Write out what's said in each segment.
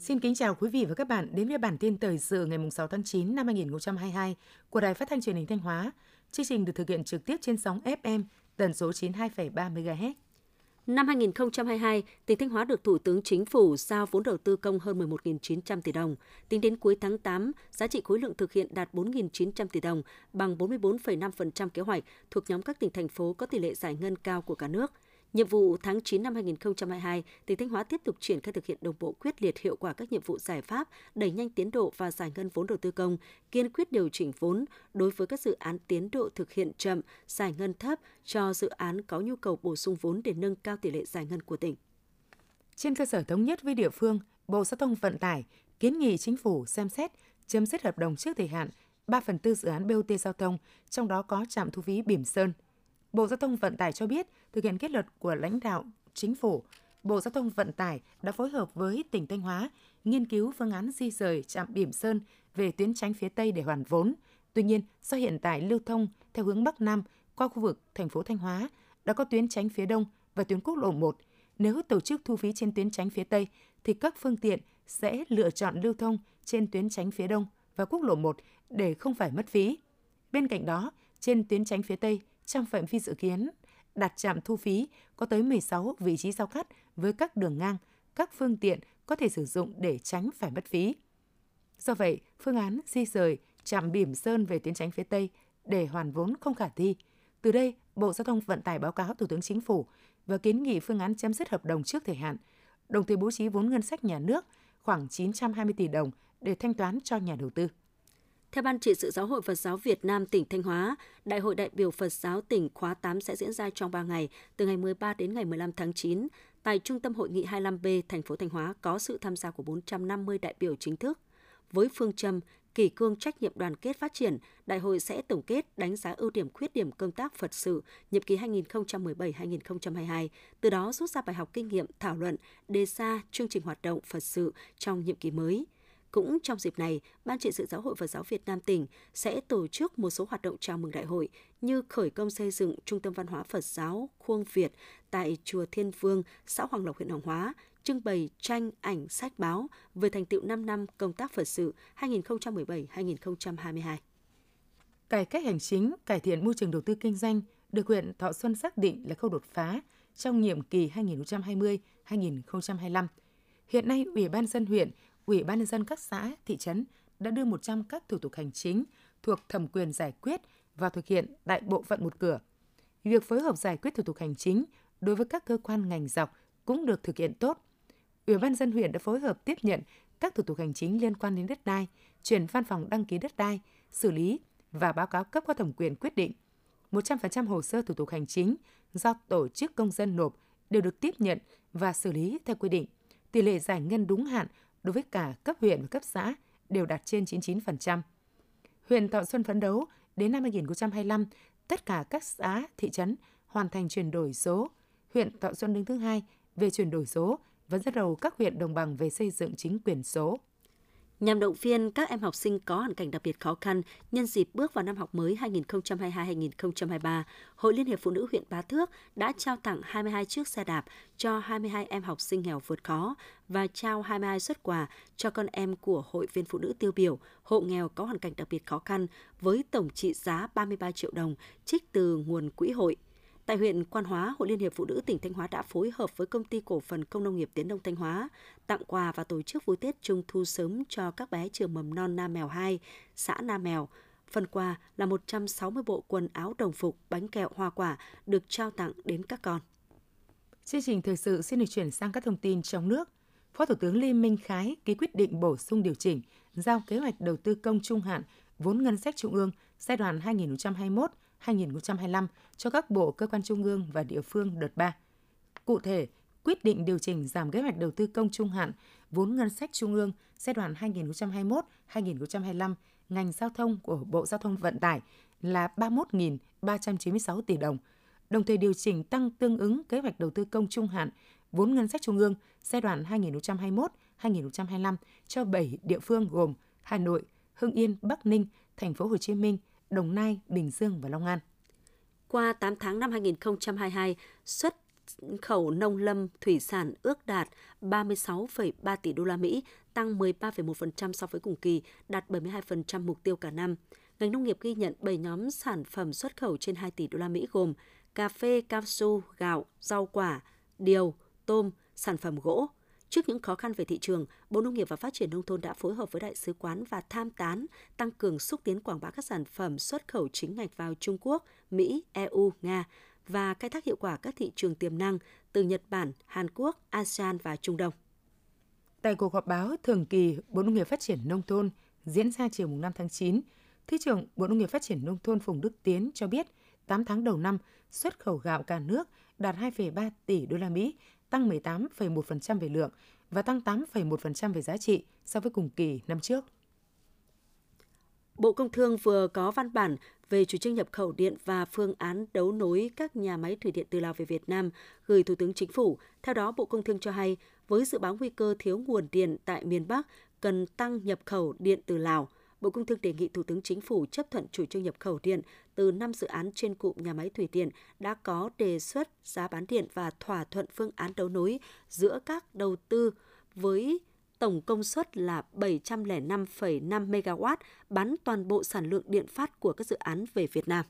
Xin kính chào quý vị và các bạn đến với bản tin thời sự ngày 6 tháng 9 năm 2022 của Đài Phát thanh Truyền hình Thanh Hóa. Chương trình được thực hiện trực tiếp trên sóng FM tần số 92,3 MHz. Năm 2022, tỉnh Thanh Hóa được Thủ tướng Chính phủ giao vốn đầu tư công hơn 11.900 tỷ đồng. Tính đến cuối tháng 8, giá trị khối lượng thực hiện đạt 4.900 tỷ đồng, bằng 44,5% kế hoạch, thuộc nhóm các tỉnh thành phố có tỷ lệ giải ngân cao của cả nước – Nhiệm vụ tháng 9 năm 2022, tỉnh Thanh Hóa tiếp tục triển khai thực hiện đồng bộ quyết liệt hiệu quả các nhiệm vụ giải pháp, đẩy nhanh tiến độ và giải ngân vốn đầu tư công, kiên quyết điều chỉnh vốn đối với các dự án tiến độ thực hiện chậm, giải ngân thấp cho dự án có nhu cầu bổ sung vốn để nâng cao tỷ lệ giải ngân của tỉnh. Trên cơ sở thống nhất với địa phương, Bộ Giao thông Vận tải kiến nghị chính phủ xem xét chấm dứt hợp đồng trước thời hạn 3 phần tư dự án BOT giao thông, trong đó có trạm thu phí Bỉm Sơn – Bộ Giao thông Vận tải cho biết, thực hiện kết luận của lãnh đạo chính phủ, Bộ Giao thông Vận tải đã phối hợp với tỉnh Thanh Hóa nghiên cứu phương án di rời trạm Bỉm Sơn về tuyến tránh phía Tây để hoàn vốn. Tuy nhiên, do hiện tại lưu thông theo hướng Bắc Nam qua khu vực thành phố Thanh Hóa đã có tuyến tránh phía Đông và tuyến quốc lộ 1. Nếu tổ chức thu phí trên tuyến tránh phía Tây thì các phương tiện sẽ lựa chọn lưu thông trên tuyến tránh phía Đông và quốc lộ 1 để không phải mất phí. Bên cạnh đó, trên tuyến tránh phía Tây trong phạm vi dự kiến đặt trạm thu phí có tới 16 vị trí giao cắt với các đường ngang, các phương tiện có thể sử dụng để tránh phải mất phí. Do vậy, phương án di rời trạm Bỉm Sơn về tuyến tránh phía Tây để hoàn vốn không khả thi. Từ đây, Bộ Giao thông Vận tải báo cáo Thủ tướng Chính phủ và kiến nghị phương án chấm dứt hợp đồng trước thời hạn, đồng thời bố trí vốn ngân sách nhà nước khoảng 920 tỷ đồng để thanh toán cho nhà đầu tư. Theo Ban trị sự Giáo hội Phật giáo Việt Nam tỉnh Thanh Hóa, Đại hội đại biểu Phật giáo tỉnh khóa 8 sẽ diễn ra trong 3 ngày, từ ngày 13 đến ngày 15 tháng 9. Tại Trung tâm Hội nghị 25B, thành phố Thanh Hóa có sự tham gia của 450 đại biểu chính thức. Với phương châm kỷ cương trách nhiệm đoàn kết phát triển, đại hội sẽ tổng kết đánh giá ưu điểm khuyết điểm công tác Phật sự nhiệm kỳ 2017-2022, từ đó rút ra bài học kinh nghiệm thảo luận, đề ra chương trình hoạt động Phật sự trong nhiệm kỳ mới – cũng trong dịp này, Ban trị sự Giáo hội Phật giáo Việt Nam tỉnh sẽ tổ chức một số hoạt động chào mừng đại hội như khởi công xây dựng Trung tâm Văn hóa Phật giáo Khuông Việt tại Chùa Thiên Vương, xã Hoàng Lộc, huyện Hoàng Hóa, trưng bày tranh ảnh sách báo về thành tựu 5 năm công tác Phật sự 2017-2022. Cải cách hành chính, cải thiện môi trường đầu tư kinh doanh được huyện Thọ Xuân xác định là khâu đột phá trong nhiệm kỳ 2020-2025. Hiện nay, Ủy ban dân huyện Ủy ban nhân dân các xã, thị trấn đã đưa 100 các thủ tục hành chính thuộc thẩm quyền giải quyết và thực hiện tại bộ phận một cửa. Việc phối hợp giải quyết thủ tục hành chính đối với các cơ quan ngành dọc cũng được thực hiện tốt. Ủy ban dân huyện đã phối hợp tiếp nhận các thủ tục hành chính liên quan đến đất đai, chuyển văn phòng đăng ký đất đai, xử lý và báo cáo cấp có thẩm quyền quyết định. 100% hồ sơ thủ tục hành chính do tổ chức công dân nộp đều được tiếp nhận và xử lý theo quy định. Tỷ lệ giải ngân đúng hạn đối với cả cấp huyện và cấp xã đều đạt trên 99%. Huyện Thọ Xuân phấn đấu đến năm 2025, tất cả các xã, thị trấn hoàn thành chuyển đổi số. Huyện Thọ Xuân đứng thứ hai về chuyển đổi số và dẫn đầu các huyện đồng bằng về xây dựng chính quyền số nhằm động viên các em học sinh có hoàn cảnh đặc biệt khó khăn nhân dịp bước vào năm học mới 2022-2023, Hội Liên hiệp Phụ nữ huyện Bá Thước đã trao tặng 22 chiếc xe đạp cho 22 em học sinh nghèo vượt khó và trao 22 xuất quà cho con em của Hội viên Phụ nữ tiêu biểu, hộ nghèo có hoàn cảnh đặc biệt khó khăn với tổng trị giá 33 triệu đồng trích từ nguồn quỹ hội – Tại huyện Quan Hóa, Hội Liên hiệp Phụ nữ tỉnh Thanh Hóa đã phối hợp với công ty cổ phần công nông nghiệp Tiến Đông Thanh Hóa tặng quà và tổ chức vui Tết Trung thu sớm cho các bé trường mầm non Nam Mèo 2, xã Nam Mèo. Phần quà là 160 bộ quần áo đồng phục, bánh kẹo, hoa quả được trao tặng đến các con. Chương trình thời sự xin được chuyển sang các thông tin trong nước. Phó Thủ tướng Lê Minh Khái ký quyết định bổ sung điều chỉnh giao kế hoạch đầu tư công trung hạn vốn ngân sách trung ương giai đoạn 2021 2025 cho các bộ cơ quan trung ương và địa phương đợt 3. Cụ thể, quyết định điều chỉnh giảm kế hoạch đầu tư công trung hạn vốn ngân sách trung ương giai đoạn 2021-2025 ngành giao thông của Bộ Giao thông Vận tải là 31.396 tỷ đồng, đồng thời điều chỉnh tăng tương ứng kế hoạch đầu tư công trung hạn vốn ngân sách trung ương giai đoạn 2021-2025 cho 7 địa phương gồm Hà Nội, Hưng Yên, Bắc Ninh, Thành phố Hồ Chí Minh, Đồng Nai, Bình Dương và Long An. Qua 8 tháng năm 2022, xuất khẩu nông lâm thủy sản ước đạt 36,3 tỷ đô la Mỹ, tăng 13,1% so với cùng kỳ, đạt 72% mục tiêu cả năm. Ngành nông nghiệp ghi nhận 7 nhóm sản phẩm xuất khẩu trên 2 tỷ đô la Mỹ gồm cà phê, cao su, gạo, rau quả, điều, tôm, sản phẩm gỗ. Trước những khó khăn về thị trường, Bộ Nông nghiệp và Phát triển Nông thôn đã phối hợp với Đại sứ quán và tham tán tăng cường xúc tiến quảng bá các sản phẩm xuất khẩu chính ngạch vào Trung Quốc, Mỹ, EU, Nga và khai thác hiệu quả các thị trường tiềm năng từ Nhật Bản, Hàn Quốc, ASEAN và Trung Đông. Tại cuộc họp báo thường kỳ Bộ Nông nghiệp Phát triển Nông thôn diễn ra chiều 5 tháng 9, Thứ trưởng Bộ Nông nghiệp Phát triển Nông thôn Phùng Đức Tiến cho biết, 8 tháng đầu năm, xuất khẩu gạo cả nước đạt 2,3 tỷ đô la Mỹ, tăng 18,1% về lượng và tăng 8,1% về giá trị so với cùng kỳ năm trước. Bộ Công Thương vừa có văn bản về chủ trương nhập khẩu điện và phương án đấu nối các nhà máy thủy điện từ Lào về Việt Nam gửi Thủ tướng Chính phủ. Theo đó, Bộ Công Thương cho hay, với dự báo nguy cơ thiếu nguồn điện tại miền Bắc, cần tăng nhập khẩu điện từ Lào. Bộ Công Thương đề nghị Thủ tướng Chính phủ chấp thuận chủ trương nhập khẩu điện từ 5 dự án trên cụm nhà máy thủy điện đã có đề xuất giá bán điện và thỏa thuận phương án đấu nối giữa các đầu tư với tổng công suất là 705,5 MW bán toàn bộ sản lượng điện phát của các dự án về Việt Nam.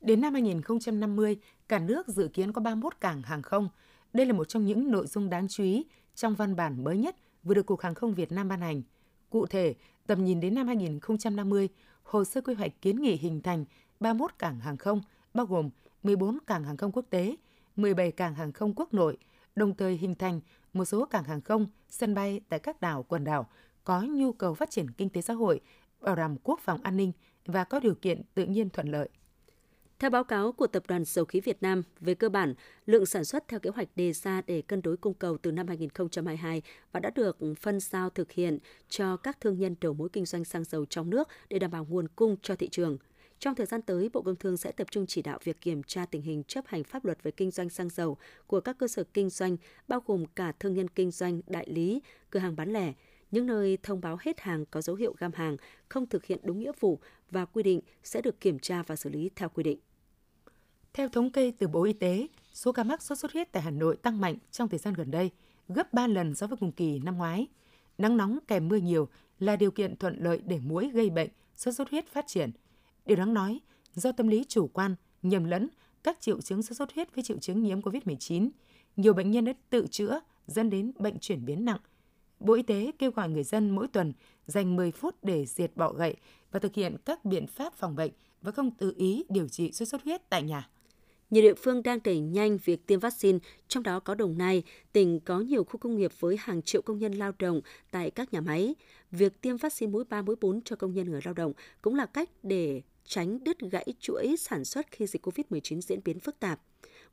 Đến năm 2050, cả nước dự kiến có 31 cảng hàng không. Đây là một trong những nội dung đáng chú ý trong văn bản mới nhất vừa được Cục Hàng không Việt Nam ban hành. Cụ thể, tầm nhìn đến năm 2050, hồ sơ quy hoạch kiến nghị hình thành 31 cảng hàng không, bao gồm 14 cảng hàng không quốc tế, 17 cảng hàng không quốc nội, đồng thời hình thành một số cảng hàng không, sân bay tại các đảo, quần đảo có nhu cầu phát triển kinh tế xã hội, bảo đảm quốc phòng an ninh và có điều kiện tự nhiên thuận lợi. Theo báo cáo của Tập đoàn Dầu khí Việt Nam, về cơ bản, lượng sản xuất theo kế hoạch đề ra để cân đối cung cầu từ năm 2022 và đã được phân giao thực hiện cho các thương nhân đầu mối kinh doanh xăng dầu trong nước để đảm bảo nguồn cung cho thị trường. Trong thời gian tới, Bộ Công Thương sẽ tập trung chỉ đạo việc kiểm tra tình hình chấp hành pháp luật về kinh doanh xăng dầu của các cơ sở kinh doanh, bao gồm cả thương nhân kinh doanh, đại lý, cửa hàng bán lẻ, những nơi thông báo hết hàng có dấu hiệu găm hàng, không thực hiện đúng nghĩa vụ và quy định sẽ được kiểm tra và xử lý theo quy định. Theo thống kê từ Bộ Y tế, số ca mắc sốt xuất huyết tại Hà Nội tăng mạnh trong thời gian gần đây, gấp 3 lần so với cùng kỳ năm ngoái. Nắng nóng kèm mưa nhiều là điều kiện thuận lợi để muỗi gây bệnh, sốt xuất huyết phát triển. Điều đáng nói, do tâm lý chủ quan, nhầm lẫn các triệu chứng sốt xuất huyết với triệu chứng nhiễm COVID-19, nhiều bệnh nhân đã tự chữa dẫn đến bệnh chuyển biến nặng. Bộ Y tế kêu gọi người dân mỗi tuần dành 10 phút để diệt bọ gậy và thực hiện các biện pháp phòng bệnh và không tự ý điều trị sốt xuất huyết tại nhà. Nhiều địa phương đang đẩy nhanh việc tiêm vaccine, trong đó có Đồng Nai, tỉnh có nhiều khu công nghiệp với hàng triệu công nhân lao động tại các nhà máy. Việc tiêm vaccine mũi 3, mũi 4 cho công nhân người lao động cũng là cách để tránh đứt gãy chuỗi sản xuất khi dịch COVID-19 diễn biến phức tạp.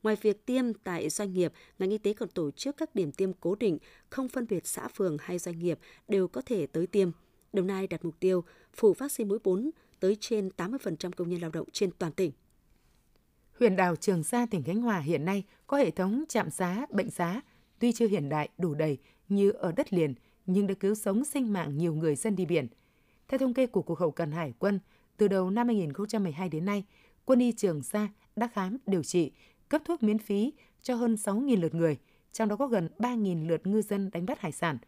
Ngoài việc tiêm tại doanh nghiệp, ngành y tế còn tổ chức các điểm tiêm cố định, không phân biệt xã phường hay doanh nghiệp đều có thể tới tiêm. Đồng Nai đặt mục tiêu phủ vaccine mũi 4 tới trên 80% công nhân lao động trên toàn tỉnh. Huyện đảo Trường Sa, tỉnh Khánh Hòa hiện nay có hệ thống trạm xá, bệnh xá, tuy chưa hiện đại đủ đầy như ở đất liền, nhưng đã cứu sống sinh mạng nhiều người dân đi biển. Theo thống kê của Cục Hậu cần Hải quân, từ đầu năm 2012 đến nay, quân y Trường Sa đã khám, điều trị, cấp thuốc miễn phí cho hơn 6.000 lượt người, trong đó có gần 3.000 lượt ngư dân đánh bắt hải sản.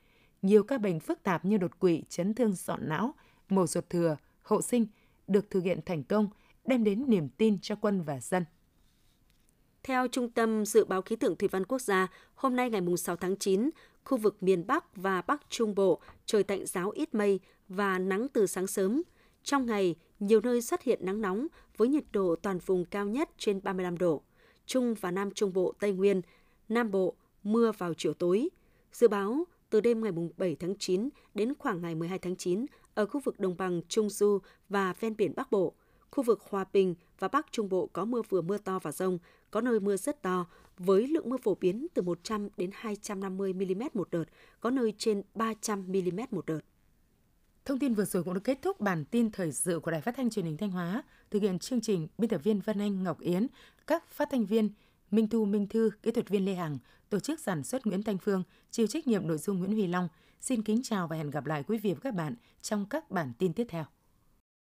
Nhiều ca bệnh phức tạp như đột quỵ, chấn thương sọn não, mổ ruột thừa, hậu sinh được thực hiện thành công, đem đến niềm tin cho quân và dân. Theo Trung tâm Dự báo Khí tượng Thủy văn Quốc gia, hôm nay ngày 6 tháng 9, khu vực miền Bắc và Bắc Trung Bộ trời tạnh giáo ít mây và nắng từ sáng sớm. Trong ngày, nhiều nơi xuất hiện nắng nóng với nhiệt độ toàn vùng cao nhất trên 35 độ. Trung và Nam Trung Bộ, Tây Nguyên, Nam Bộ, mưa vào chiều tối. Dự báo từ đêm ngày 7 tháng 9 đến khoảng ngày 12 tháng 9 ở khu vực đồng bằng Trung Du và ven biển Bắc Bộ, khu vực Hòa Bình và Bắc Trung Bộ có mưa vừa mưa to và rông, có nơi mưa rất to, với lượng mưa phổ biến từ 100 đến 250 mm một đợt, có nơi trên 300 mm một đợt. Thông tin vừa rồi cũng đã kết thúc bản tin thời sự của Đài Phát thanh Truyền hình Thanh Hóa. Thực hiện chương trình biên tập viên Vân Anh Ngọc Yến, các phát thanh viên Minh Thu Minh Thư, kỹ thuật viên Lê Hằng, tổ chức sản xuất Nguyễn Thanh Phương, chịu trách nhiệm nội dung Nguyễn Huy Long. Xin kính chào và hẹn gặp lại quý vị và các bạn trong các bản tin tiếp theo.